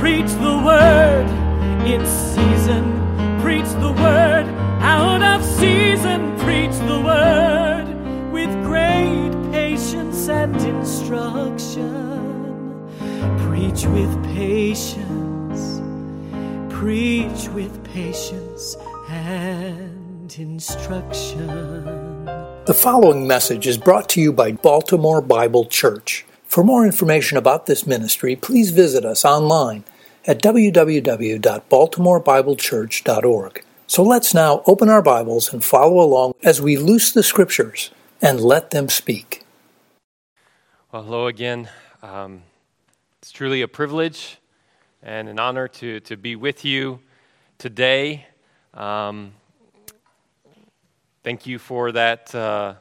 Preach the word in season. Preach the word out of season. Preach the word with great patience and instruction. Preach with patience. Preach with patience and instruction. The following message is brought to you by Baltimore Bible Church. For more information about this ministry, please visit us online at www.baltimorebiblechurch.org. So let's now open our Bibles and follow along as we loose the scriptures and let them speak. Well, hello again. Um, it's truly a privilege and an honor to, to be with you today. Um, thank you for that. Uh,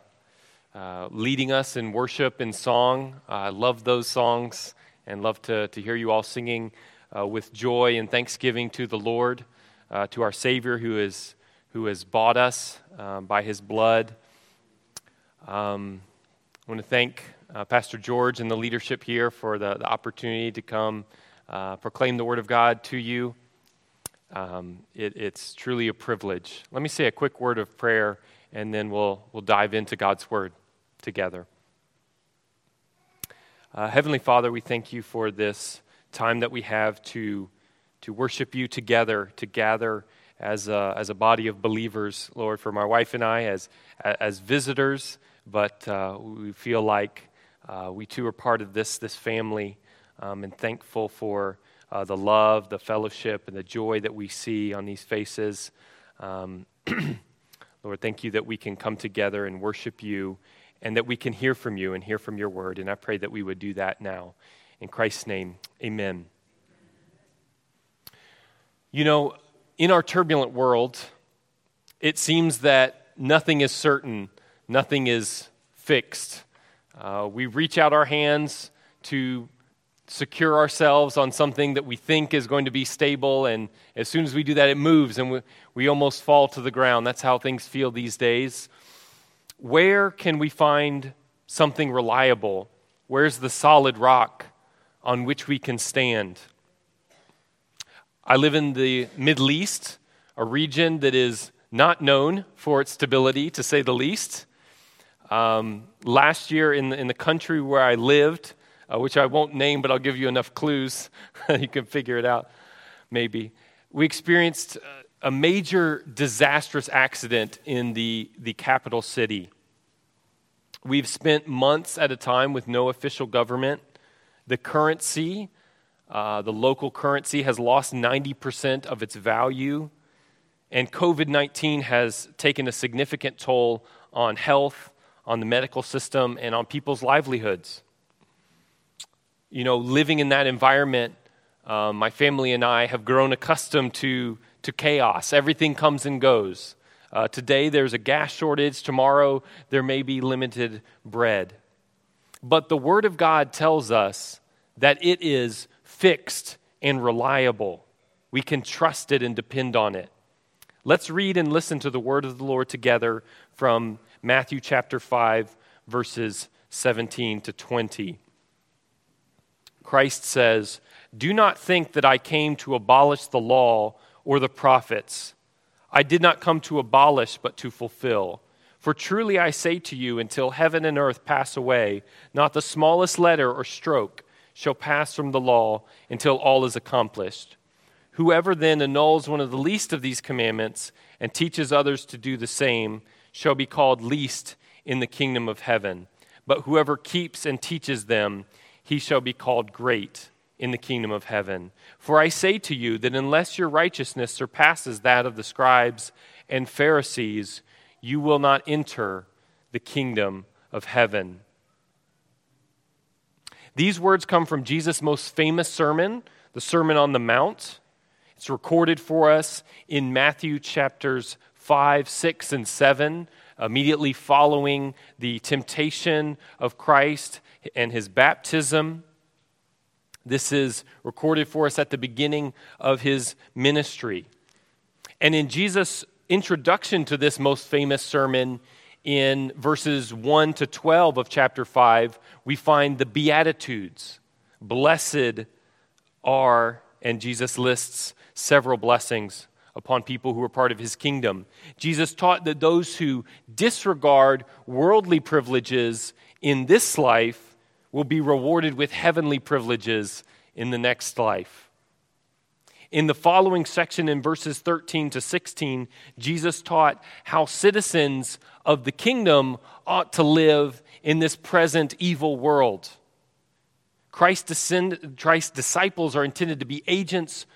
uh, leading us in worship and song. Uh, I love those songs and love to, to hear you all singing uh, with joy and thanksgiving to the Lord, uh, to our Savior who, is, who has bought us um, by his blood. Um, I want to thank uh, Pastor George and the leadership here for the, the opportunity to come proclaim the Word of God to you. Um, it, it's truly a privilege. Let me say a quick word of prayer and then we'll, we'll dive into God's Word together. Uh, Heavenly Father, we thank you for this time that we have to, to worship you together, to gather as a, as a body of believers, Lord, for my wife and I as, as visitors, but uh, we feel like uh, we too are part of this, this family um, and thankful for uh, the love, the fellowship, and the joy that we see on these faces. Um, Lord, thank you that we can come together and worship you and that we can hear from you and hear from your word. And I pray that we would do that now. In Christ's name, amen. You know, in our turbulent world, it seems that nothing is certain, nothing is fixed. Uh, we reach out our hands to secure ourselves on something that we think is going to be stable, and as soon as we do that, it moves and we, we almost fall to the ground. That's how things feel these days. Where can we find something reliable? Where's the solid rock on which we can stand? I live in the Middle East, a region that is not known for its stability, to say the least. Um, last year, in the, in the country where I lived, uh, which I won't name, but I'll give you enough clues you can figure it out, maybe. We experienced uh, a major disastrous accident in the, the capital city. We've spent months at a time with no official government. The currency, uh, the local currency, has lost 90% of its value. And COVID 19 has taken a significant toll on health, on the medical system, and on people's livelihoods you know, living in that environment, um, my family and I have grown accustomed to, to chaos. Everything comes and goes. Uh, today there's a gas shortage, tomorrow there may be limited bread. But the Word of God tells us that it is fixed and reliable. We can trust it and depend on it. Let's read and listen to the Word of the Lord together from Matthew chapter 5, verses 17 to 20. Christ says, Do not think that I came to abolish the law or the prophets. I did not come to abolish, but to fulfill. For truly I say to you, until heaven and earth pass away, not the smallest letter or stroke shall pass from the law until all is accomplished. Whoever then annuls one of the least of these commandments and teaches others to do the same shall be called least in the kingdom of heaven. But whoever keeps and teaches them, he shall be called great in the kingdom of heaven. For I say to you that unless your righteousness surpasses that of the scribes and Pharisees, you will not enter the kingdom of heaven. These words come from Jesus' most famous sermon, the Sermon on the Mount. It's recorded for us in Matthew chapters 5, 6, and 7, immediately following the temptation of Christ and his baptism. This is recorded for us at the beginning of his ministry. And in Jesus' introduction to this most famous sermon, in verses 1 to 12 of chapter 5, we find the Beatitudes. Blessed are and Jesus lists several blessings upon people who are part of his kingdom. Jesus taught that those who disregard worldly privileges in this life will be rewarded with heavenly privileges in the next life. In the following section, in verses 13 to 16, Jesus taught how citizens of the kingdom ought to live in this present evil world. Christ's, disciples are intended to be agents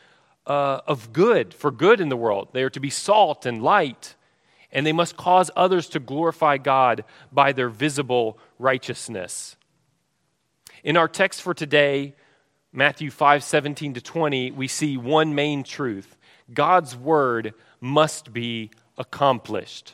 uh, of good, for good in the world. They are to be salt and light, and they must cause others to glorify God by their visible righteousness. In our text for today, Matthew 5 17 to 20, we see one main truth God's word must be accomplished.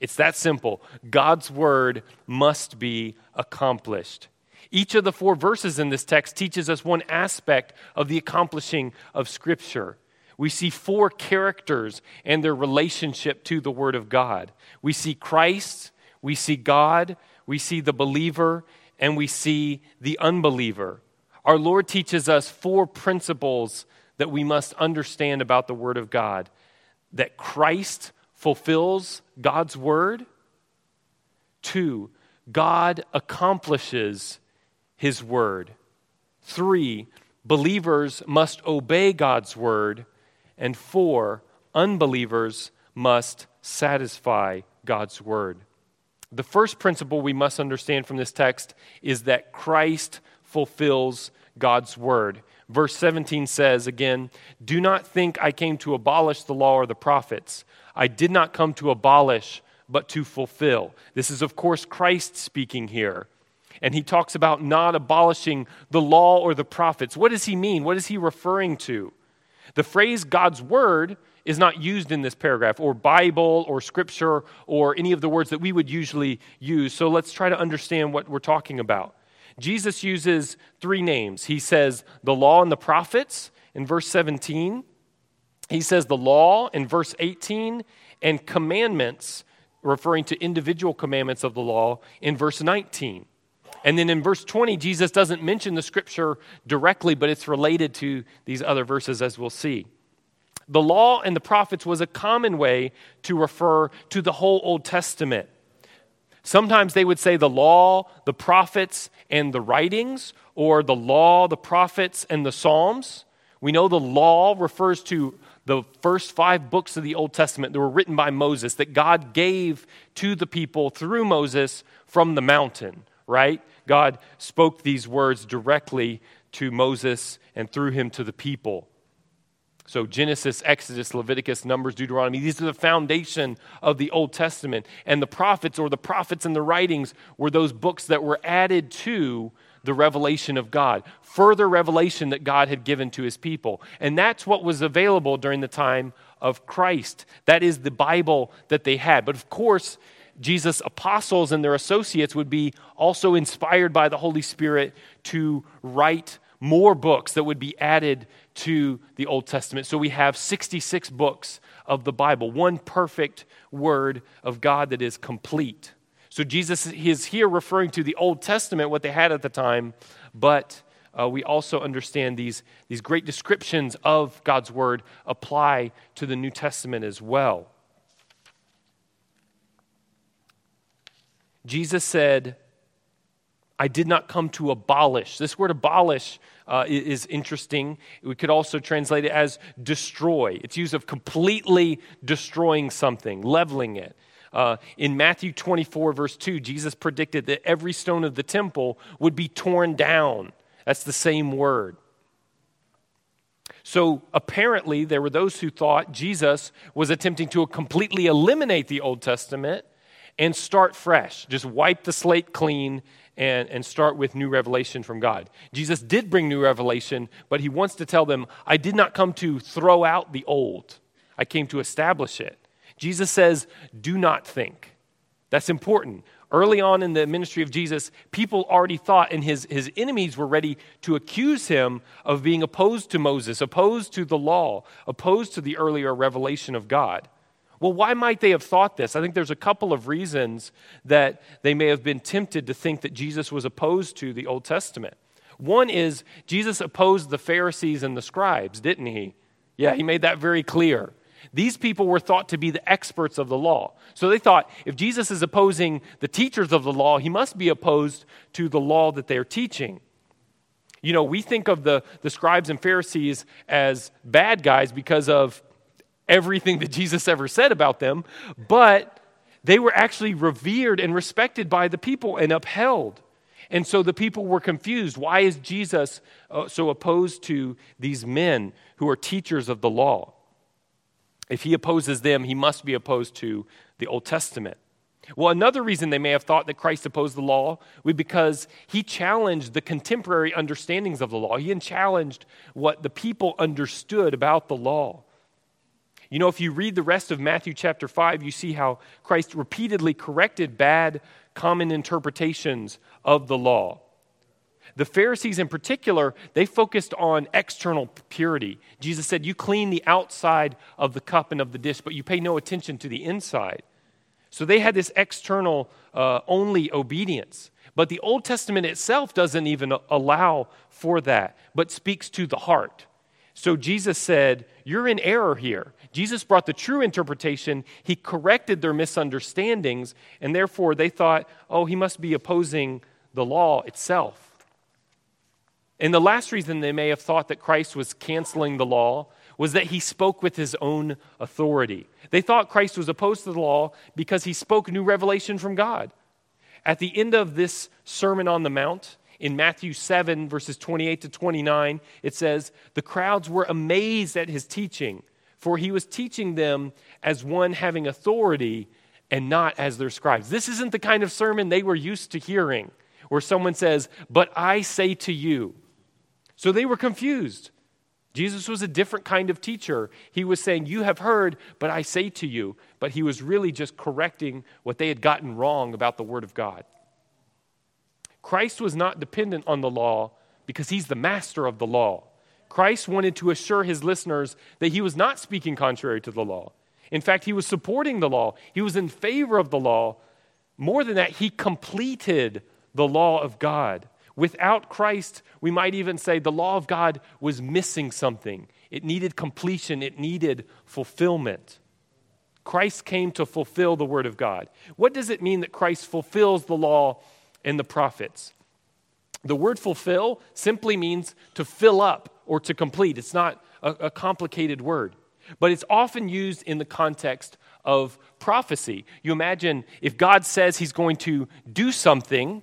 It's that simple. God's word must be accomplished. Each of the four verses in this text teaches us one aspect of the accomplishing of Scripture. We see four characters and their relationship to the Word of God. We see Christ, we see God, we see the believer, and we see the unbeliever. Our Lord teaches us four principles that we must understand about the Word of God that Christ fulfills God's Word, two, God accomplishes his word. Three, believers must obey God's word. And four, unbelievers must satisfy God's word. The first principle we must understand from this text is that Christ fulfills God's word. Verse 17 says again, Do not think I came to abolish the law or the prophets. I did not come to abolish, but to fulfill. This is, of course, Christ speaking here and he talks about not abolishing the law or the prophets. What does he mean? What is he referring to? The phrase God's word is not used in this paragraph, or Bible, or scripture, or any of the words that we would usually use. So let's try to understand what we're talking about. Jesus uses three names. He says the law and the prophets in verse 17, he says the law in verse 18, and commandments, referring to individual commandments of the law, in verse 19. And then in verse 20, Jesus doesn't mention the scripture directly, but it's related to these other verses, as we'll see. The law and the prophets was a common way to refer to the whole Old Testament. Sometimes they would say the law, the prophets, and the writings, or the law, the prophets, and the Psalms. We know the law refers to the first five books of the Old Testament that were written by Moses, that God gave to the people through Moses from the mountain, right? God spoke these words directly to Moses and through him to the people. So, Genesis, Exodus, Leviticus, Numbers, Deuteronomy, these are the foundation of the Old Testament. And the prophets, or the prophets and the writings, were those books that were added to the revelation of God, further revelation that God had given to his people. And that's what was available during the time of Christ. That is the Bible that they had. But of course, Jesus' apostles and their associates would be also inspired by the Holy Spirit to write more books that would be added to the Old Testament. So we have 66 books of the Bible, one perfect word of God that is complete. So Jesus is here referring to the Old Testament, what they had at the time, but uh, we also understand these, these great descriptions of God's word apply to the New Testament as well. Jesus said, I did not come to abolish. This word abolish uh, is interesting. We could also translate it as destroy. It's used of completely destroying something, leveling it. Uh, in Matthew 24, verse 2, Jesus predicted that every stone of the temple would be torn down. That's the same word. So apparently, there were those who thought Jesus was attempting to completely eliminate the Old Testament and start fresh. Just wipe the slate clean and, and start with new revelation from God. Jesus did bring new revelation, but he wants to tell them, I did not come to throw out the old, I came to establish it. Jesus says, Do not think. That's important. Early on in the ministry of Jesus, people already thought, and his, his enemies were ready to accuse him of being opposed to Moses, opposed to the law, opposed to the earlier revelation of God. Well, why might they have thought this? I think there's a couple of reasons that they may have been tempted to think that Jesus was opposed to the Old Testament. One is Jesus opposed the Pharisees and the scribes, didn't he? Yeah, he made that very clear. These people were thought to be the experts of the law. So they thought if Jesus is opposing the teachers of the law, he must be opposed to the law that they're teaching. You know, we think of the, the scribes and Pharisees as bad guys because of everything that Jesus ever said about them, but they were actually revered and respected by the people and upheld. And so the people were confused. Why is Jesus uh, so opposed to these men who are teachers of the law? If he opposes them, he must be opposed to the Old Testament. Well, another reason they may have thought that Christ opposed the law was because he challenged the contemporary understandings of the law. He challenged what the people understood about the law. You know, if you read the rest of Matthew chapter 5, you see how Christ repeatedly corrected bad common interpretations of the law. The Pharisees, in particular, they focused on external purity. Jesus said, You clean the outside of the cup and of the dish, but you pay no attention to the inside. So they had this external uh, only obedience. But the Old Testament itself doesn't even allow for that, but speaks to the heart. So Jesus said, You're in error here. Jesus brought the true interpretation. He corrected their misunderstandings, and therefore they thought, Oh, he must be opposing the law itself. And the last reason they may have thought that Christ was canceling the law was that he spoke with his own authority. They thought Christ was opposed to the law because he spoke new revelation from God. At the end of this Sermon on the Mount, in Matthew 7, verses 28 to 29, it says, The crowds were amazed at his teaching, for he was teaching them as one having authority and not as their scribes. This isn't the kind of sermon they were used to hearing, where someone says, But I say to you. So they were confused. Jesus was a different kind of teacher. He was saying, You have heard, but I say to you. But he was really just correcting what they had gotten wrong about the Word of God. Christ was not dependent on the law because he's the master of the law. Christ wanted to assure his listeners that he was not speaking contrary to the law. In fact, he was supporting the law, he was in favor of the law. More than that, he completed the law of God. Without Christ, we might even say the law of God was missing something. It needed completion, it needed fulfillment. Christ came to fulfill the Word of God. What does it mean that Christ fulfills the law and the prophets? The word fulfill simply means to fill up or to complete. It's not a, a complicated word, but it's often used in the context of prophecy. You imagine if God says He's going to do something,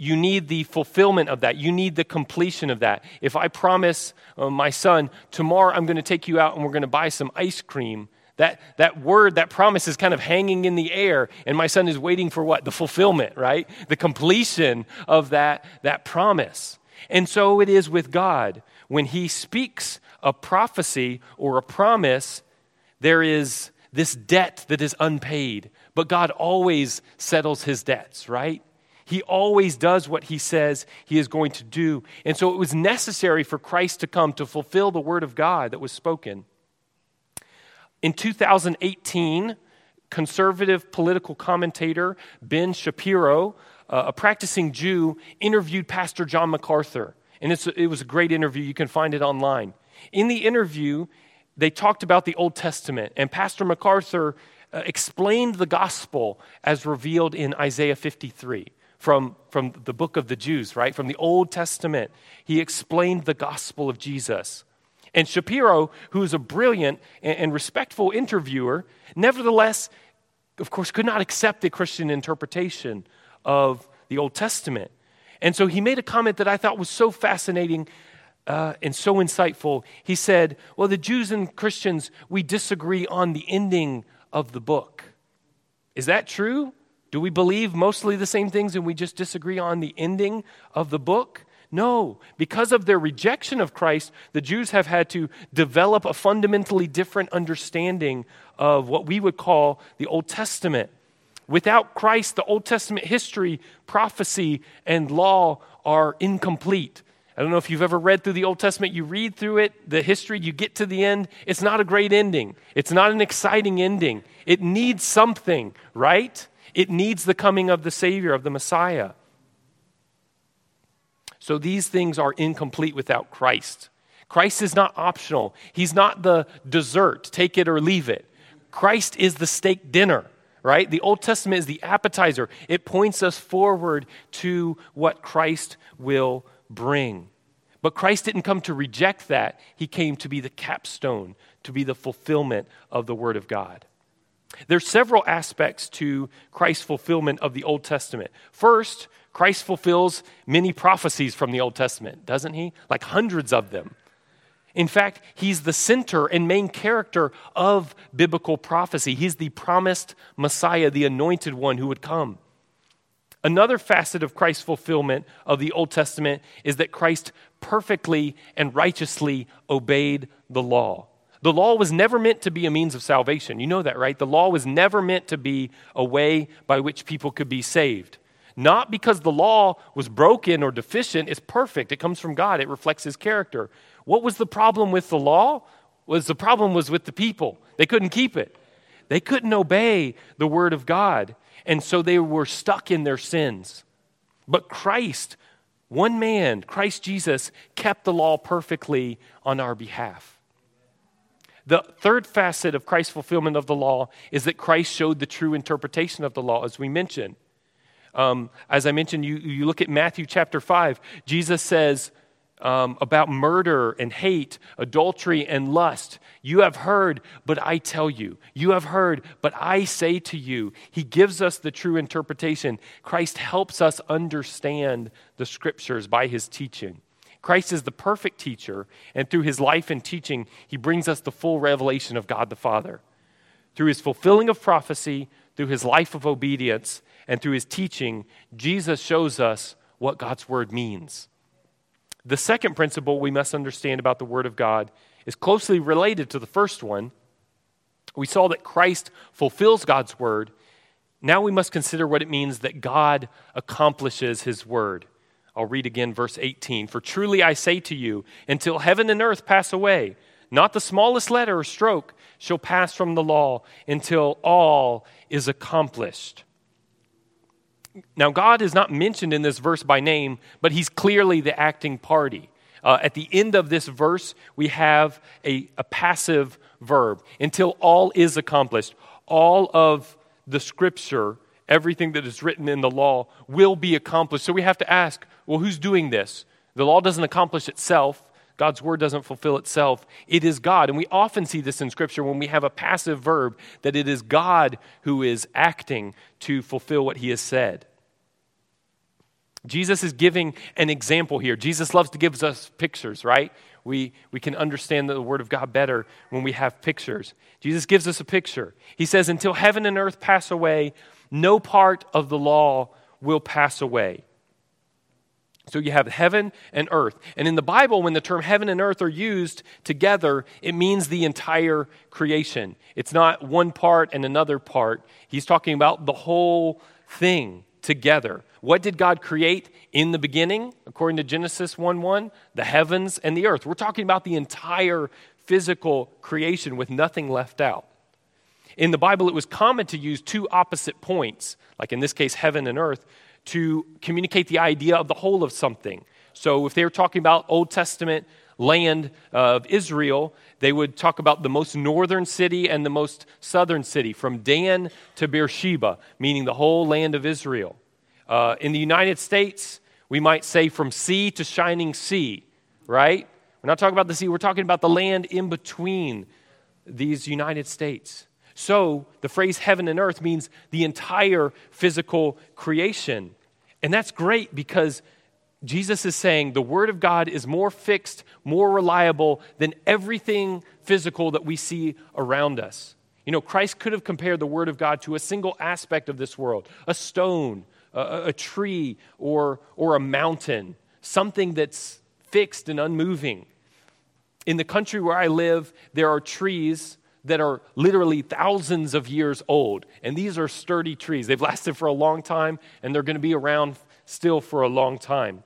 you need the fulfillment of that. You need the completion of that. If I promise uh, my son, tomorrow I'm going to take you out and we're going to buy some ice cream, that, that word, that promise is kind of hanging in the air, and my son is waiting for what? The fulfillment, right? The completion of that, that promise. And so it is with God. When he speaks a prophecy or a promise, there is this debt that is unpaid. But God always settles his debts, right? He always does what he says he is going to do. And so it was necessary for Christ to come to fulfill the word of God that was spoken. In 2018, conservative political commentator Ben Shapiro, uh, a practicing Jew, interviewed Pastor John MacArthur. And it was a great interview. You can find it online. In the interview, they talked about the Old Testament, and Pastor MacArthur uh, explained the gospel as revealed in Isaiah 53 from, from the book of the Jews, right? From the Old Testament. He explained the gospel of Jesus. And Shapiro, who is a brilliant and, and respectful interviewer, nevertheless, of course, could not accept the Christian interpretation of the Old Testament. And so he made a comment that I thought was so fascinating uh, and so insightful. He said, Well, the Jews and Christians, we disagree on the ending of the book. Is that true? Do we believe mostly the same things and we just disagree on the ending of the book? No. Because of their rejection of Christ, the Jews have had to develop a fundamentally different understanding of what we would call the Old Testament. Without Christ, the Old Testament history, prophecy, and law are incomplete. I don't know if you've ever read through the Old Testament, you read through it, the history, you get to the end. It's not a great ending, it's not an exciting ending. It needs something, right? It needs the coming of the Savior, of the Messiah. So these things are incomplete without Christ. Christ is not optional, He's not the dessert, take it or leave it. Christ is the steak dinner, right? The Old Testament is the appetizer, it points us forward to what Christ will bring. But Christ didn't come to reject that, He came to be the capstone, to be the fulfillment of the Word of God. There's several aspects to Christ's fulfillment of the Old Testament. First, Christ fulfills many prophecies from the Old Testament, doesn't he? Like hundreds of them. In fact, he's the center and main character of biblical prophecy. He's the promised Messiah, the anointed one who would come. Another facet of Christ's fulfillment of the Old Testament is that Christ perfectly and righteously obeyed the law. The law was never meant to be a means of salvation. You know that, right? The law was never meant to be a way by which people could be saved. Not because the law was broken or deficient, it's perfect. It comes from God, it reflects his character. What was the problem with the law? Was the problem was with the people. They couldn't keep it. They couldn't obey the word of God, and so they were stuck in their sins. But Christ, one man, Christ Jesus, kept the law perfectly on our behalf. The third facet of Christ's fulfillment of the law is that Christ showed the true interpretation of the law, as we mentioned. Um, as I mentioned, you, you look at Matthew chapter 5, Jesus says um, about murder and hate, adultery and lust. You have heard, but I tell you. You have heard, but I say to you. He gives us the true interpretation. Christ helps us understand the scriptures by his teaching. Christ is the perfect teacher, and through his life and teaching, he brings us the full revelation of God the Father. Through his fulfilling of prophecy, through his life of obedience, and through his teaching, Jesus shows us what God's word means. The second principle we must understand about the word of God is closely related to the first one. We saw that Christ fulfills God's word. Now we must consider what it means that God accomplishes his word. I'll read again verse 18. For truly I say to you, until heaven and earth pass away, not the smallest letter or stroke shall pass from the law until all is accomplished. Now, God is not mentioned in this verse by name, but he's clearly the acting party. Uh, at the end of this verse, we have a, a passive verb until all is accomplished. All of the scripture, everything that is written in the law, will be accomplished. So we have to ask well, who's doing this? The law doesn't accomplish itself. God's word doesn't fulfill itself. It is God. And we often see this in Scripture when we have a passive verb, that it is God who is acting to fulfill what he has said. Jesus is giving an example here. Jesus loves to give us pictures, right? We, we can understand the Word of God better when we have pictures. Jesus gives us a picture. He says, Until heaven and earth pass away, no part of the law will pass away. So you have heaven and earth. And in the Bible, when the term heaven and earth are used together, it means the entire creation. It's not one part and another part. He's talking about the whole thing together. What did God create in the beginning, according to Genesis 1 1? The heavens and the earth. We're talking about the entire physical creation with nothing left out. In the Bible, it was common to use two opposite points, like in this case, heaven and earth, to communicate the idea of the whole of something. So if they were talking about Old Testament land of Israel, they would talk about the most northern city and the most southern city, from Dan to Beersheba, meaning the whole land of Israel. Uh, in the United States, we might say from sea to shining sea, right? We're not talking about the sea, we're talking about the land in between these United States. So the phrase heaven and earth means the entire physical creation. And that's great because Jesus is saying the Word of God is more fixed, more reliable than everything physical that we see around us. You know, Christ could have compared the Word of God to a single aspect of this world a stone, a, a tree, or, or a mountain, something that's fixed and unmoving. In the country where I live, there are trees that are literally thousands of years old. And these are sturdy trees. They've lasted for a long time, and they're going to be around still for a long time.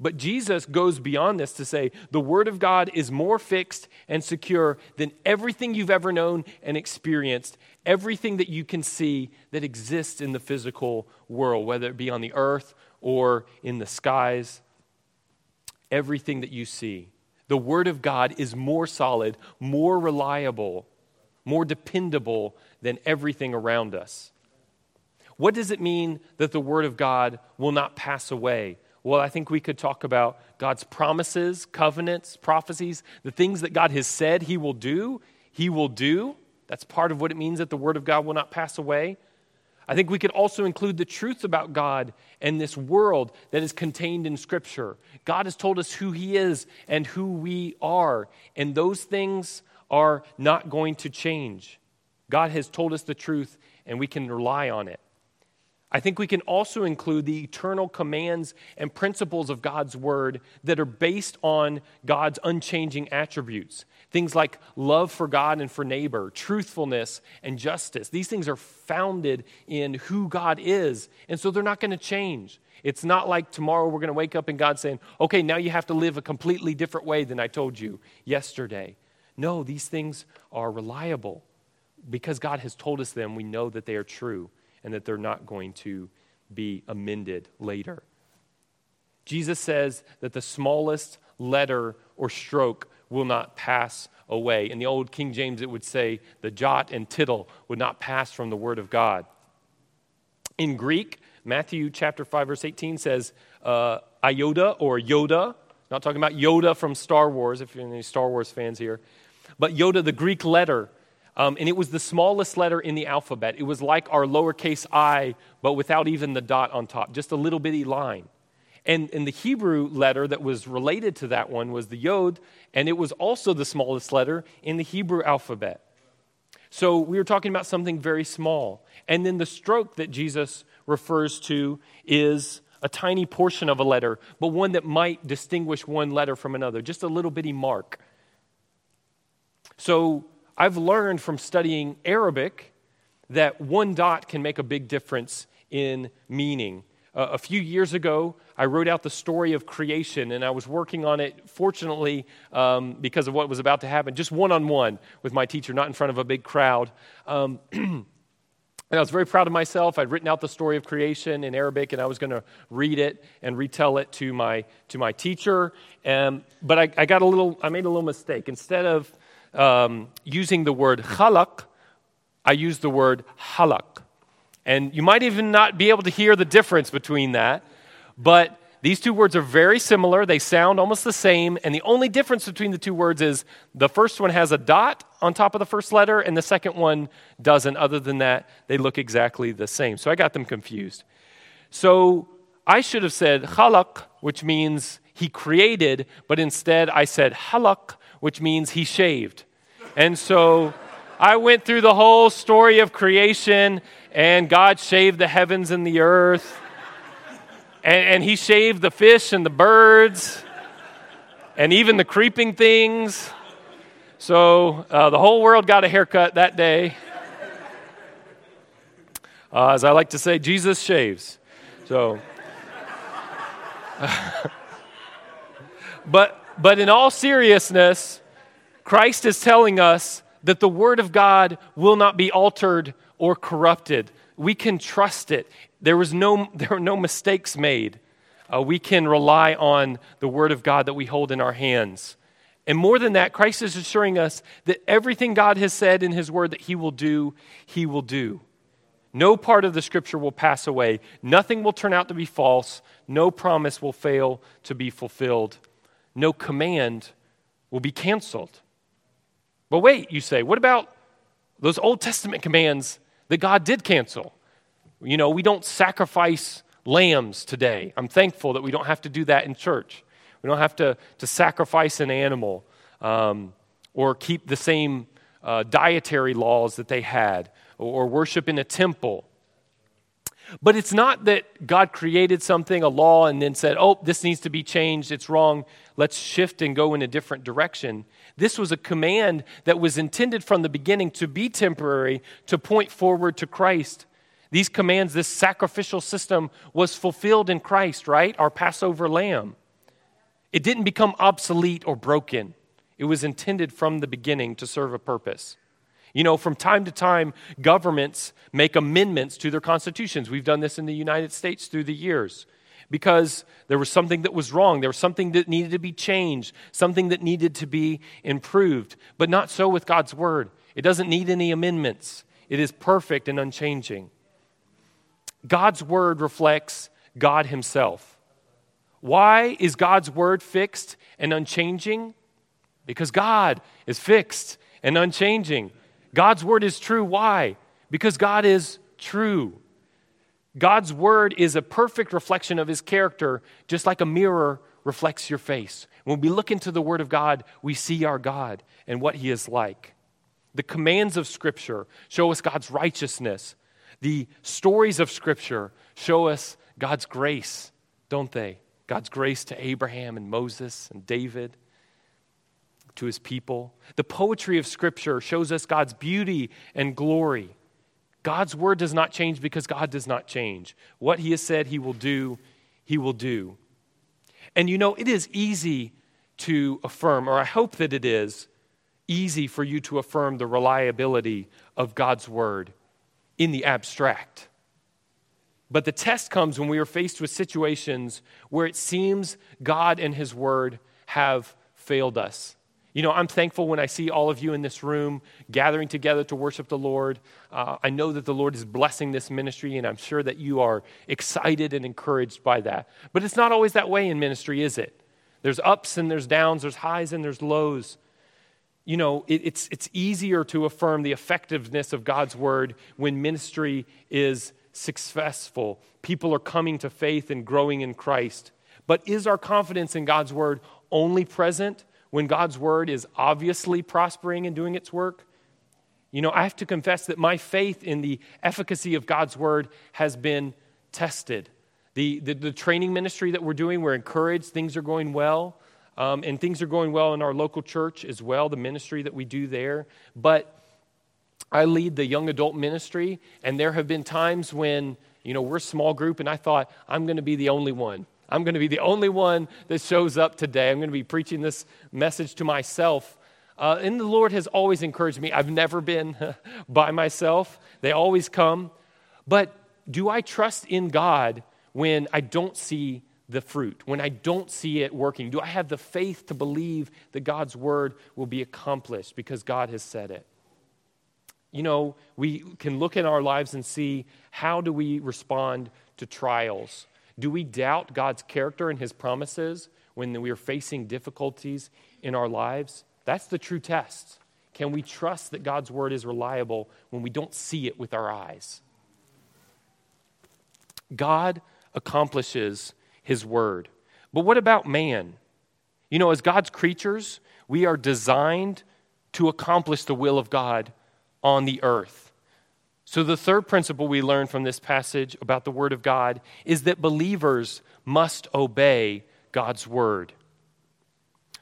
But Jesus goes beyond this to say the Word of God is more fixed and secure than everything you've ever known and experienced, everything that you can see that exists in the physical world, whether it be on the earth or in the skies. Everything that you see. The Word of God is more solid, more reliable, more dependable than everything around us. What does it mean that the Word of God will not pass away? Well, I think we could talk about God's promises, covenants, prophecies, the things that God has said He will do, He will do. That's part of what it means that the Word of God will not pass away. I think we could also include the truth about God and this world that is contained in Scripture. God has told us who He is and who we are, and those things are not going to change. God has told us the truth, and we can rely on it. I think we can also include the eternal commands and principles of God's word that are based on God's unchanging attributes. Things like love for God and for neighbor, truthfulness and justice. These things are founded in who God is, and so they're not going to change. It's not like tomorrow we're going to wake up and God saying, okay, now you have to live a completely different way than I told you yesterday. No, these things are reliable. Because God has told us them, we know that they are true and that they're not going to be amended later. Jesus says that the smallest letter or stroke will not pass away. In the old King James, it would say the jot and tittle would not pass from the Word of God. In Greek, Matthew chapter 5, verse 18 says uh, iota or Yoda. Not talking about Yoda from Star Wars, if you're any Star Wars fans here. But Yoda, the Greek letter, um, and it was the smallest letter in the alphabet. It was like our lowercase i, but without even the dot on top, just a little bitty line. And, and the Hebrew letter that was related to that one was the Yod, and it was also the smallest letter in the Hebrew alphabet. So we were talking about something very small. And then the stroke that Jesus refers to is a tiny portion of a letter, but one that might distinguish one letter from another, just a little bitty mark. So I've learned from studying Arabic that one dot can make a big difference in meaning. Uh, a few years ago, I wrote out the story of creation, and I was working on it, fortunately, um, because of what was about to happen, just one on one with my teacher, not in front of a big crowd. Um, and I was very proud of myself. I'd written out the story of creation in Arabic, and I was going to read it and retell it to my, to my teacher. Um, but I, I, got a little, I made a little mistake. Instead of um, using the word khalaq, I use the word halak. And you might even not be able to hear the difference between that, but these two words are very similar. They sound almost the same, and the only difference between the two words is the first one has a dot on top of the first letter, and the second one doesn't. Other than that, they look exactly the same. So I got them confused. So I should have said khalaq, which means he created, but instead I said halak, which means he shaved. And so I went through the whole story of creation, and God shaved the heavens and the earth, and, and he shaved the fish and the birds, and even the creeping things. So uh, the whole world got a haircut that day. Uh, as I like to say, Jesus shaves. So, but but in all seriousness, Christ is telling us that the Word of God will not be altered or corrupted. We can trust it. There, was no, there are no mistakes made. Uh, we can rely on the Word of God that we hold in our hands. And more than that, Christ is assuring us that everything God has said in His Word that He will do, He will do. No part of the Scripture will pass away. Nothing will turn out to be false. No promise will fail to be fulfilled. No command will be canceled. But wait, you say, what about those Old Testament commands that God did cancel? You know, we don't sacrifice lambs today. I'm thankful that we don't have to do that in church. We don't have to, to sacrifice an animal um, or keep the same uh, dietary laws that they had or, or worship in a temple. But it's not that God created something, a law, and then said, oh, this needs to be changed, it's wrong, let's shift and go in a different direction. This was a command that was intended from the beginning to be temporary, to point forward to Christ. These commands, this sacrificial system was fulfilled in Christ, right? Our Passover lamb. It didn't become obsolete or broken, it was intended from the beginning to serve a purpose. You know, from time to time, governments make amendments to their constitutions. We've done this in the United States through the years. because there was something that was wrong. There was something that needed to be changed, something that needed to be improved. But not so with God's Word. It doesn't need any amendments, it is perfect and unchanging. God's Word reflects God Himself. Why is God's Word fixed and unchanging? Because God is fixed and unchanging. God's Word is true. Why? Because God is true. God's word is a perfect reflection of his character, just like a mirror reflects your face. When we look into the word of God, we see our God and what he is like. The commands of Scripture show us God's righteousness. The stories of Scripture show us God's grace, don't they? God's grace to Abraham and Moses and David, to his people. The poetry of Scripture shows us God's beauty and glory. God's word does not change because God does not change. What he has said he will do, he will do. And you know, it is easy to affirm, or I hope that it is easy for you to affirm the reliability of God's word in the abstract. But the test comes when we are faced with situations where it seems God and his word have failed us. You know, I'm thankful when I see all of you in this room gathering together to worship the Lord. Uh, I know that the Lord is blessing this ministry, and I'm sure that you are excited and encouraged by that. But it's not always that way in ministry, is it? There's ups and there's downs, there's highs and there's lows. You know, it, it's, it's easier to affirm the effectiveness of God's word when ministry is successful. People are coming to faith and growing in Christ. But is our confidence in God's word only present? When God's word is obviously prospering and doing its work? You know, I have to confess that my faith in the efficacy of God's word has been tested. The, the, the training ministry that we're doing, we're encouraged, things are going well. Um, and things are going well in our local church as well, the ministry that we do there. But I lead the young adult ministry, and there have been times when, you know, we're a small group, and I thought, I'm going to be the only one I'm going to be the only one that shows up today. I'm going to be preaching this message to myself. Uh, and the Lord has always encouraged me. I've never been by myself, they always come. But do I trust in God when I don't see the fruit, when I don't see it working? Do I have the faith to believe that God's word will be accomplished because God has said it? You know, we can look at our lives and see how do we respond to trials? Do we doubt God's character and his promises when we are facing difficulties in our lives? That's the true test. Can we trust that God's word is reliable when we don't see it with our eyes? God accomplishes his word. But what about man? You know, as God's creatures, we are designed to accomplish the will of God on the earth. So, the third principle we learn from this passage about the Word of God is that believers must obey God's Word.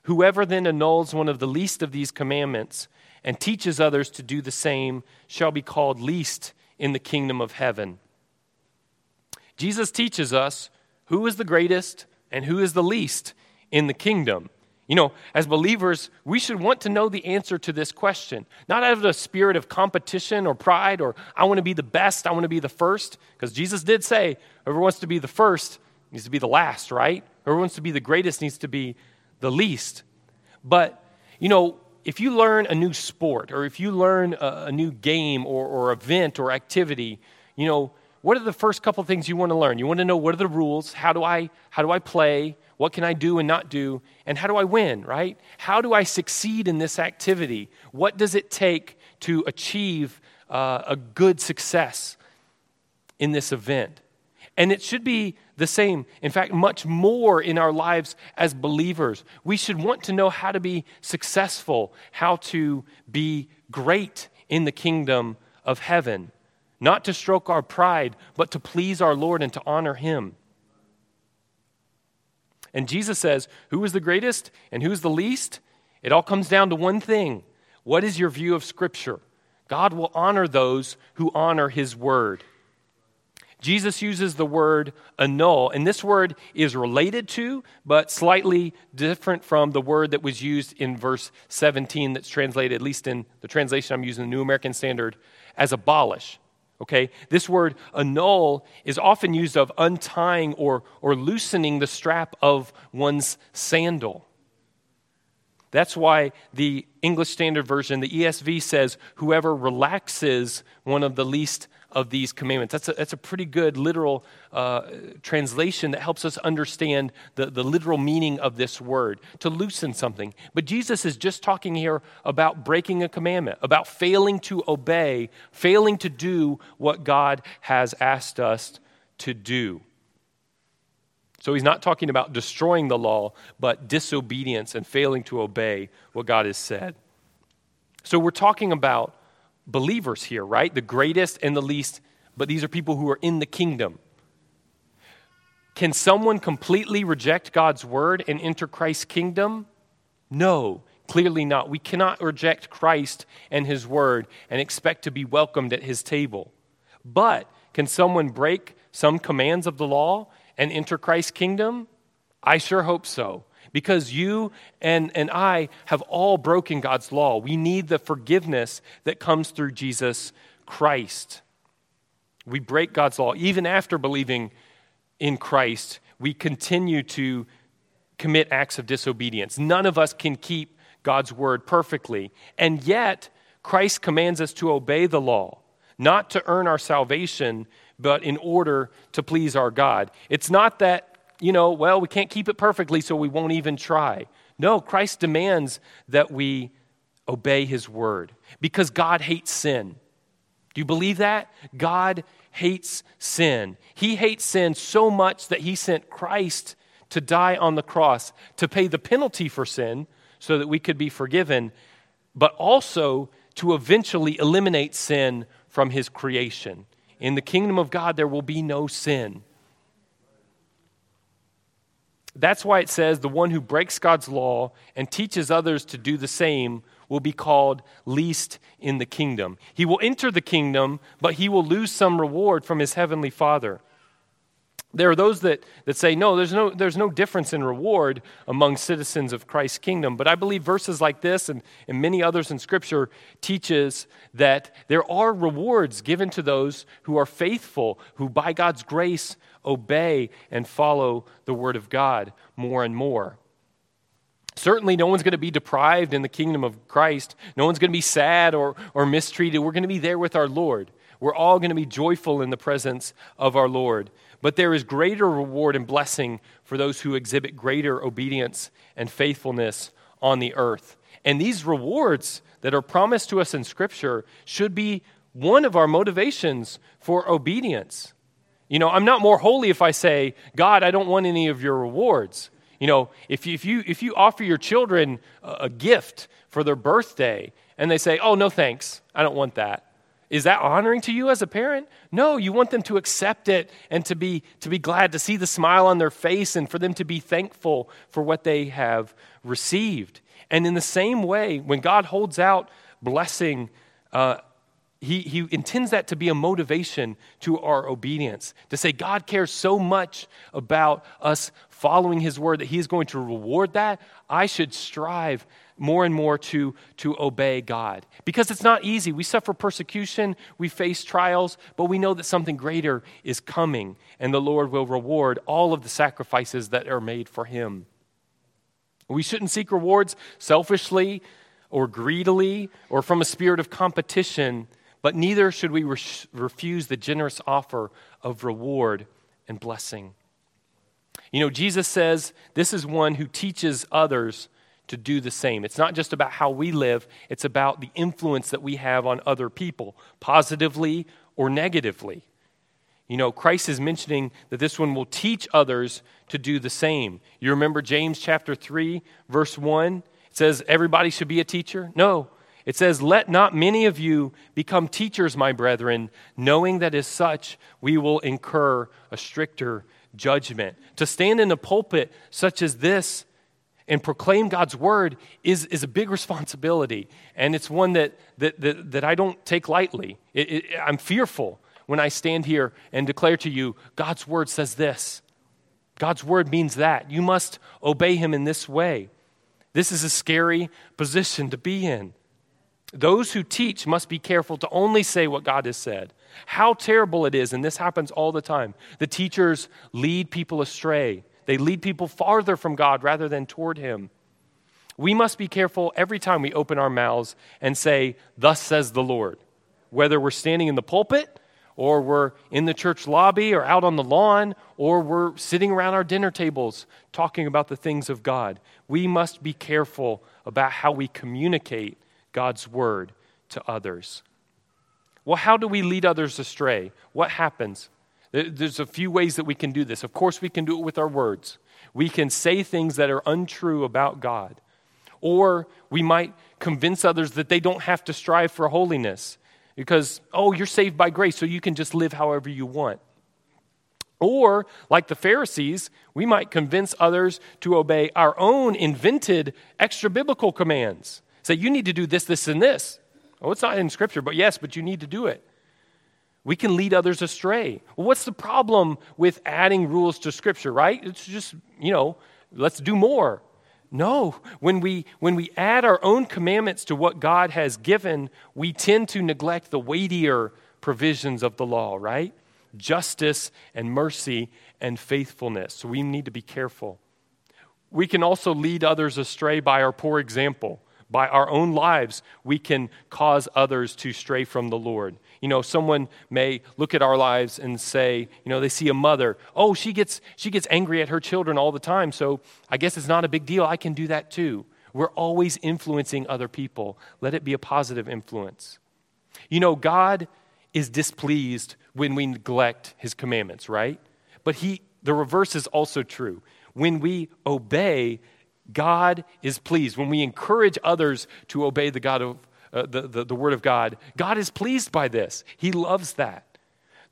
Whoever then annuls one of the least of these commandments and teaches others to do the same shall be called least in the kingdom of heaven. Jesus teaches us who is the greatest and who is the least in the kingdom. You know, as believers, we should want to know the answer to this question. Not out of a spirit of competition or pride or I want to be the best, I want to be the first, because Jesus did say, whoever wants to be the first needs to be the last, right? Whoever wants to be the greatest needs to be the least. But, you know, if you learn a new sport or if you learn a, a new game or, or event or activity, you know, what are the first couple things you want to learn? You want to know what are the rules? How do I, how do I play? What can I do and not do? And how do I win, right? How do I succeed in this activity? What does it take to achieve uh, a good success in this event? And it should be the same, in fact, much more in our lives as believers. We should want to know how to be successful, how to be great in the kingdom of heaven, not to stroke our pride, but to please our Lord and to honor Him. And Jesus says, Who is the greatest and who's the least? It all comes down to one thing What is your view of Scripture? God will honor those who honor His word. Jesus uses the word annul, and this word is related to, but slightly different from the word that was used in verse 17, that's translated, at least in the translation I'm using, the New American Standard, as abolish. Okay? This word annul is often used of untying or, or loosening the strap of one's sandal. That's why the English Standard Version, the ESV says, whoever relaxes one of the least of these commandments. That's a, that's a pretty good literal uh, translation that helps us understand the, the literal meaning of this word, to loosen something. But Jesus is just talking here about breaking a commandment, about failing to obey, failing to do what God has asked us to do. So he's not talking about destroying the law, but disobedience and failing to obey what God has said. So we're talking about believers here, right? The greatest and the least, but these are people who are in the kingdom. Can someone completely reject God's word and enter Christ's kingdom? No, clearly not. We cannot reject Christ and his word and expect to be welcomed at his table. But can someone break some commands of the law and enter Christ's kingdom? I sure hope so because you and, and I have all broken God's law. We need the forgiveness that comes through Jesus Christ. We break God's law. Even after believing in Christ, we continue to commit acts of disobedience. None of us can keep God's word perfectly. And yet, Christ commands us to obey the law, not to earn our salvation, but in order to please our God. It's not that you know, well, we can't keep it perfectly, so we won't even try. No, Christ demands that we obey his word because God hates sin. Do you believe that? God hates sin. He hates sin so much that he sent Christ to die on the cross to pay the penalty for sin so that we could be forgiven, but also to eventually eliminate sin from his creation. In the kingdom of God, there will be no sin. That's why it says the one who breaks God's law and teaches others to do the same will be called least in the kingdom. He will enter the kingdom, but he will lose some reward from his heavenly Father. There are those that, that say, no there's, no, there's no difference in reward among citizens of Christ's kingdom. But I believe verses like this and, and many others in Scripture teaches that there are rewards given to those who are faithful, who by God's grace obey and follow the Word of God more and more. Certainly, no one's going to be deprived in the kingdom of Christ. No one's going to be sad or, or mistreated. We're going to be there with our Lord. We're all going to be joyful in the presence of our Lord. But there is greater reward and blessing for those who exhibit greater obedience and faithfulness on the earth. And these rewards that are promised to us in Scripture should be one of our motivations for obedience. You know, I'm not more holy if I say, God, I don't want any of your rewards. You know, if you, if you, if you offer your children a, a gift for their birthday and they say, oh, no thanks, I don't want that. Is that honoring to you as a parent? No, you want them to accept it and to be, to be glad to see the smile on their face and for them to be thankful for what they have received. And in the same way, when God holds out blessing, uh, he, he intends that to be a motivation to our obedience. To say, God cares so much about us following His word that He is going to reward that. I should strive more and more to, to obey God. Because it's not easy. We suffer persecution, we face trials, but we know that something greater is coming, and the Lord will reward all of the sacrifices that are made for Him. We shouldn't seek rewards selfishly or greedily or from a spirit of competition but neither should we re- refuse the generous offer of reward and blessing. You know, Jesus says this is one who teaches others to do the same. It's not just about how we live, it's about the influence that we have on other people, positively or negatively. You know, Christ is mentioning that this one will teach others to do the same. You remember James chapter 3, verse 1? It says everybody should be a teacher? No. It says, Let not many of you become teachers, my brethren, knowing that as such we will incur a stricter judgment. To stand in a pulpit such as this and proclaim God's word is, is a big responsibility. And it's one that, that, that, that I don't take lightly. It, it, I'm fearful when I stand here and declare to you, God's word says this. God's word means that. You must obey him in this way. This is a scary position to be in. Those who teach must be careful to only say what God has said. How terrible it is, and this happens all the time. The teachers lead people astray, they lead people farther from God rather than toward Him. We must be careful every time we open our mouths and say, Thus says the Lord. Whether we're standing in the pulpit, or we're in the church lobby, or out on the lawn, or we're sitting around our dinner tables talking about the things of God. We must be careful about how we communicate God's word to others. Well, how do we lead others astray? What happens? There's a few ways that we can do this. Of course, we can do it with our words. We can say things that are untrue about God. Or we might convince others that they don't have to strive for holiness because, oh, you're saved by grace, so you can just live however you want. Or, like the Pharisees, we might convince others to obey our own invented extra biblical commands. Say, you need to do this, this, and this. Oh, it's not in Scripture, but yes, but you need to do it. We can lead others astray. Well, what's the problem with adding rules to Scripture, right? It's just, you know, let's do more. No, when we, when we add our own commandments to what God has given, we tend to neglect the weightier provisions of the law, right? Justice and mercy and faithfulness. So we need to be careful. We can also lead others astray by our poor example. By our own lives, we can cause others to stray from the Lord. You know, someone may look at our lives and say, you know, they see a mother, oh, she gets, she gets angry at her children all the time, so I guess it's not a big deal. I can do that too. We're always influencing other people. Let it be a positive influence. You know, God is displeased when we neglect his commandments, right? But he, the reverse is also true. When we obey, God is pleased. When we encourage others to obey the God of uh, the, the, the Word of God, God is pleased by this. He loves that.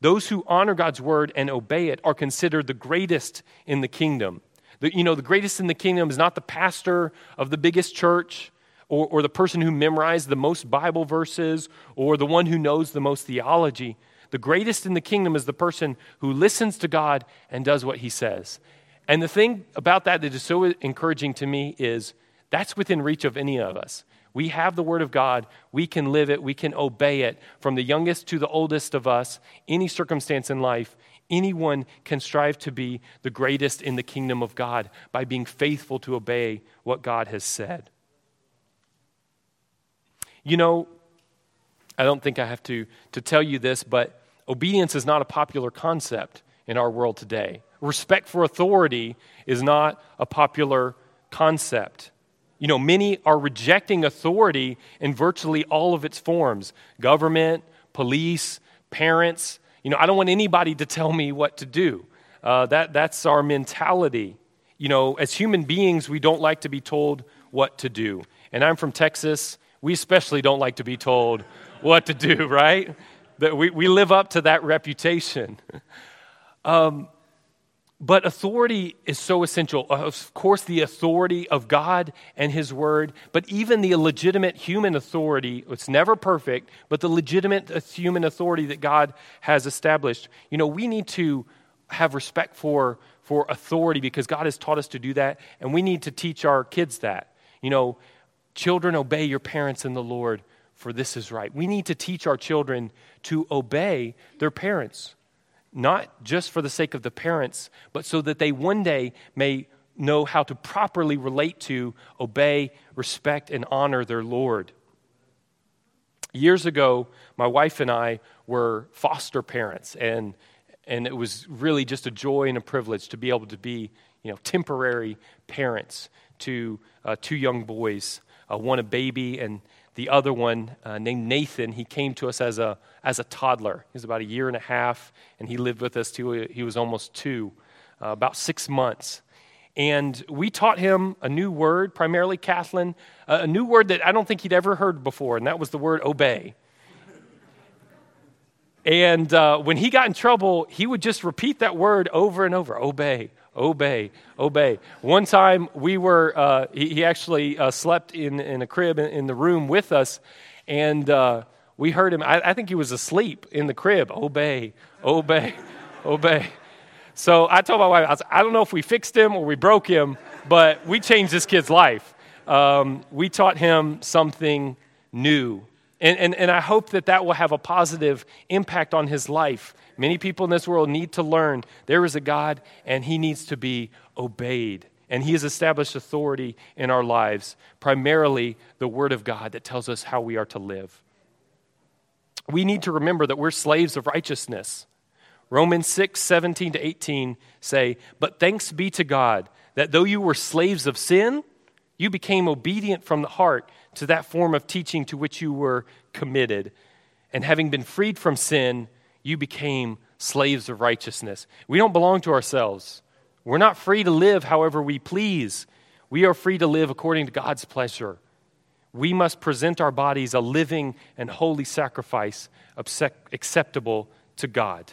Those who honor God's Word and obey it are considered the greatest in the kingdom. The, you know, the greatest in the kingdom is not the pastor of the biggest church or, or the person who memorized the most Bible verses or the one who knows the most theology. The greatest in the kingdom is the person who listens to God and does what he says. And the thing about that that is so encouraging to me is that's within reach of any of us. We have the Word of God. We can live it. We can obey it. From the youngest to the oldest of us, any circumstance in life, anyone can strive to be the greatest in the kingdom of God by being faithful to obey what God has said. You know, I don't think I have to, to tell you this, but obedience is not a popular concept in our world today. Respect for authority is not a popular concept. You know, many are rejecting authority in virtually all of its forms government, police, parents. You know, I don't want anybody to tell me what to do. Uh, that, that's our mentality. You know, as human beings, we don't like to be told what to do. And I'm from Texas. We especially don't like to be told what to do, right? That we, we live up to that reputation. Um, but authority is so essential. Of course, the authority of God and His Word, but even the legitimate human authority, it's never perfect, but the legitimate uh, human authority that God has established. You know, we need to have respect for, for authority because God has taught us to do that, and we need to teach our kids that. You know, children, obey your parents in the Lord, for this is right. We need to teach our children to obey their parents not just for the sake of the parents, but so that they one day may know how to properly relate to, obey, respect, and honor their Lord. Years ago, my wife and I were foster parents, and, and it was really just a joy and a privilege to be able to be you know, temporary parents to uh, two young boys, uh, one a baby and the other one, uh, named Nathan, he came to us as a, as a toddler. He was about a year and a half, and he lived with us till he was almost two, uh, about six months. And we taught him a new word, primarily Kathleen, a new word that I don't think he'd ever heard before, and that was the word obey. And uh, when he got in trouble, he would just repeat that word over and over obey, obey, obey. One time we were, uh, he, he, actually uh, slept in, in a crib in, in, the room with us, and uh, we heard him. I, I, think he was asleep in the crib. Obey, obey, obey. So I told my wife, I, was, I, don't know if we fixed him or we broke him, but we changed this kid's life. Um, we taught him something new. And, and, and I hope that that will have a positive impact on his life. Many people in this world need to learn there is a God and he needs to be obeyed. And he has established authority in our lives, primarily the Word of God that tells us how we are to live. We need to remember that we're slaves of righteousness. Romans 6, 17 to 18 say, But thanks be to God that though you were slaves of sin, you became obedient from the heart to that form of teaching to which you were committed. And having been freed from sin, you became slaves of righteousness. We don't belong to ourselves. We're not free to live however we please. We are free to live according to God's pleasure. We must present our bodies a living and holy sacrifice acceptable to God.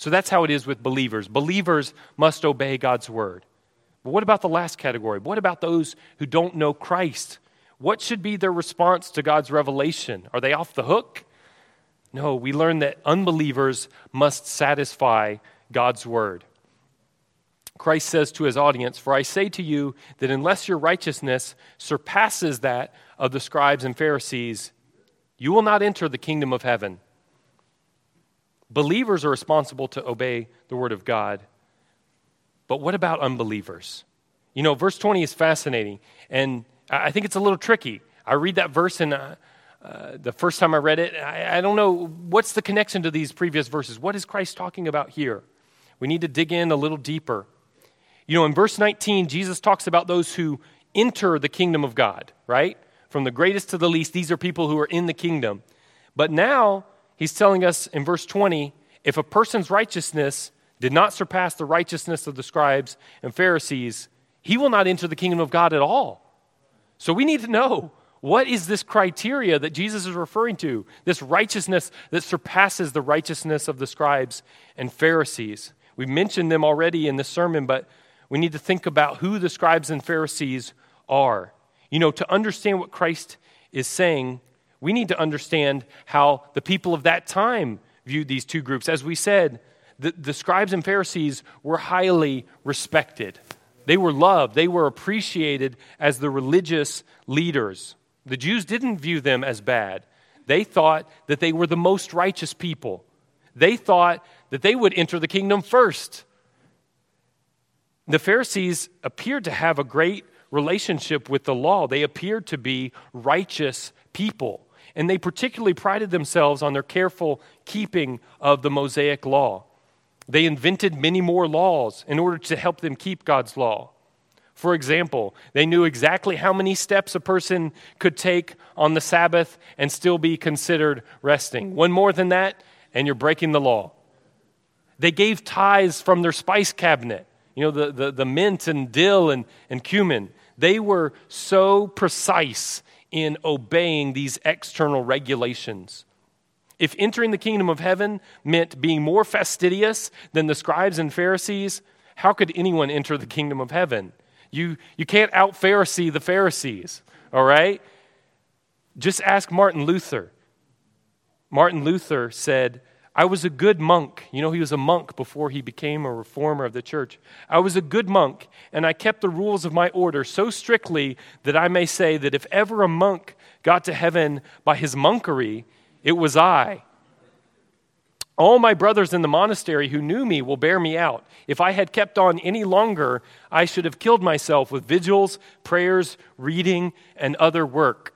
So that's how it is with believers. Believers must obey God's word. But what about the last category? What about those who don't know Christ? What should be their response to God's revelation? Are they off the hook? No, we learn that unbelievers must satisfy God's word. Christ says to his audience, For I say to you that unless your righteousness surpasses that of the scribes and Pharisees, you will not enter the kingdom of heaven. Believers are responsible to obey the word of God. But what about unbelievers? You know, verse 20 is fascinating, and I think it's a little tricky. I read that verse, and uh, the first time I read it, I, I don't know what's the connection to these previous verses. What is Christ talking about here? We need to dig in a little deeper. You know, in verse 19, Jesus talks about those who enter the kingdom of God, right? From the greatest to the least, these are people who are in the kingdom. But now, he's telling us in verse 20 if a person's righteousness did not surpass the righteousness of the scribes and Pharisees, he will not enter the kingdom of God at all. So we need to know what is this criteria that Jesus is referring to? This righteousness that surpasses the righteousness of the scribes and Pharisees. We mentioned them already in the sermon, but we need to think about who the scribes and Pharisees are. You know, to understand what Christ is saying, we need to understand how the people of that time viewed these two groups. As we said, the, the scribes and Pharisees were highly respected. They were loved. They were appreciated as the religious leaders. The Jews didn't view them as bad. They thought that they were the most righteous people. They thought that they would enter the kingdom first. The Pharisees appeared to have a great relationship with the law. They appeared to be righteous people. And they particularly prided themselves on their careful keeping of the Mosaic law. They invented many more laws in order to help them keep God's law. For example, they knew exactly how many steps a person could take on the Sabbath and still be considered resting. One more than that, and you're breaking the law. They gave tithes from their spice cabinet, you know, the, the, the mint and dill and, and cumin. They were so precise in obeying these external regulations. If entering the kingdom of heaven meant being more fastidious than the scribes and Pharisees, how could anyone enter the kingdom of heaven? You, you can't out Pharisee the Pharisees, all right? Just ask Martin Luther. Martin Luther said, I was a good monk. You know, he was a monk before he became a reformer of the church. I was a good monk, and I kept the rules of my order so strictly that I may say that if ever a monk got to heaven by his monkery, it was I. All my brothers in the monastery who knew me will bear me out. If I had kept on any longer, I should have killed myself with vigils, prayers, reading, and other work.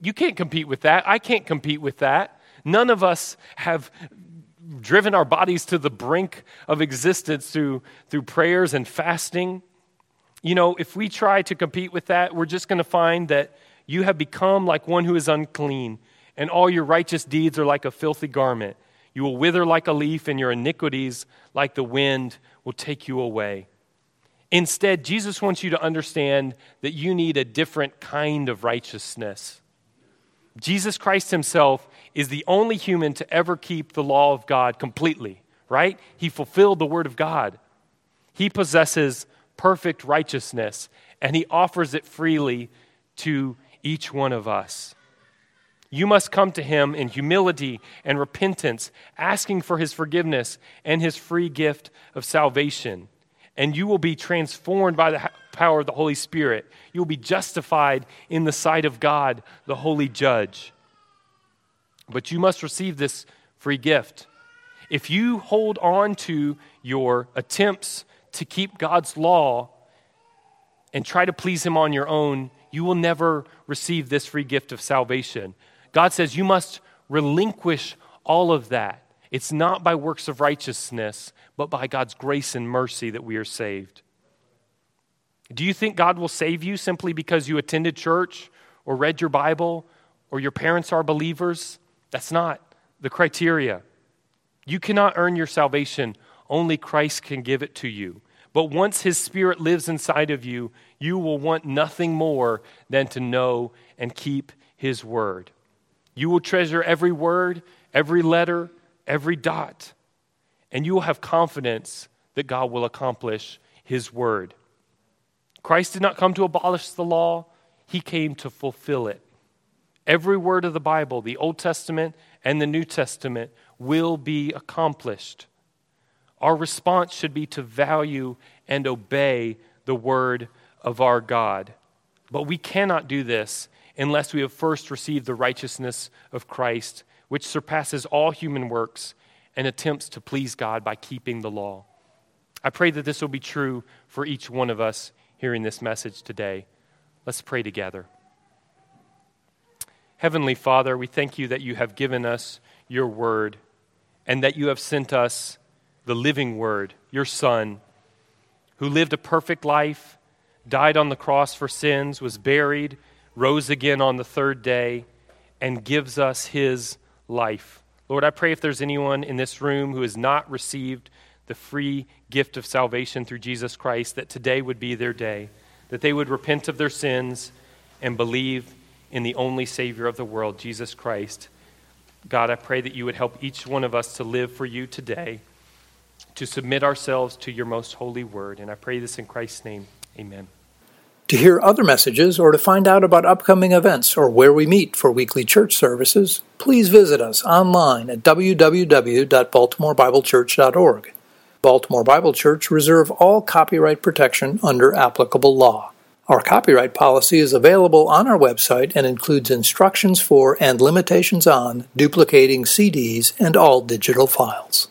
You can't compete with that. I can't compete with that. None of us have driven our bodies to the brink of existence through, through prayers and fasting. You know, if we try to compete with that, we're just going to find that you have become like one who is unclean and all your righteous deeds are like a filthy garment. You will wither like a leaf, and your iniquities, like the wind, will take you away. Instead, Jesus wants you to understand that you need a different kind of righteousness. Jesus Christ himself is the only human to ever keep the law of God completely, right? He fulfilled the word of God. He possesses perfect righteousness, and he offers it freely to each one of us. You must come to him in humility and repentance, asking for his forgiveness and his free gift of salvation. And you will be transformed by the power of the Holy Spirit. You will be justified in the sight of God, the holy judge. But you must receive this free gift. If you hold on to your attempts to keep God's law and try to please Him on your own, you will never receive this free gift of salvation. God says you must relinquish all of that. It's not by works of righteousness, but by God's grace and mercy that we are saved. Do you think God will save you simply because you attended church or read your Bible or your parents are believers? That's not the criteria. You cannot earn your salvation, only Christ can give it to you. But once His Spirit lives inside of you, you will want nothing more than to know and keep His word. You will treasure every word, every letter, every dot, and you will have confidence that God will accomplish His word. Christ did not come to abolish the law, He came to fulfill it. Every word of the Bible, the Old Testament and the New Testament, will be accomplished. Our response should be to value and obey the word of our God. But we cannot do this unless we have first received the righteousness of Christ, which surpasses all human works and attempts to please God by keeping the law. I pray that this will be true for each one of us hearing this message today. Let's pray together. Heavenly Father, we thank you that you have given us your word and that you have sent us the living word, your Son, who lived a perfect life, died on the cross for sins, was buried, rose again on the third day, and gives us his life. Lord, I pray if there's anyone in this room who has not received the free gift of salvation through Jesus Christ, that today would be their day, that they would repent of their sins and believe in the only Savior of the world, Jesus Christ. God, I pray that you would help each one of us to live for you today, to submit ourselves to your most holy word. And I pray this in Christ's name. Amen. To hear other messages or to find out about upcoming events or where we meet for weekly church services, please visit us online at www.baltimorebiblechurch.org. Baltimore Bible Church reserve all copyright protection under applicable law. Our copyright policy is available on our website and includes instructions for and limitations on duplicating CDs and all digital files.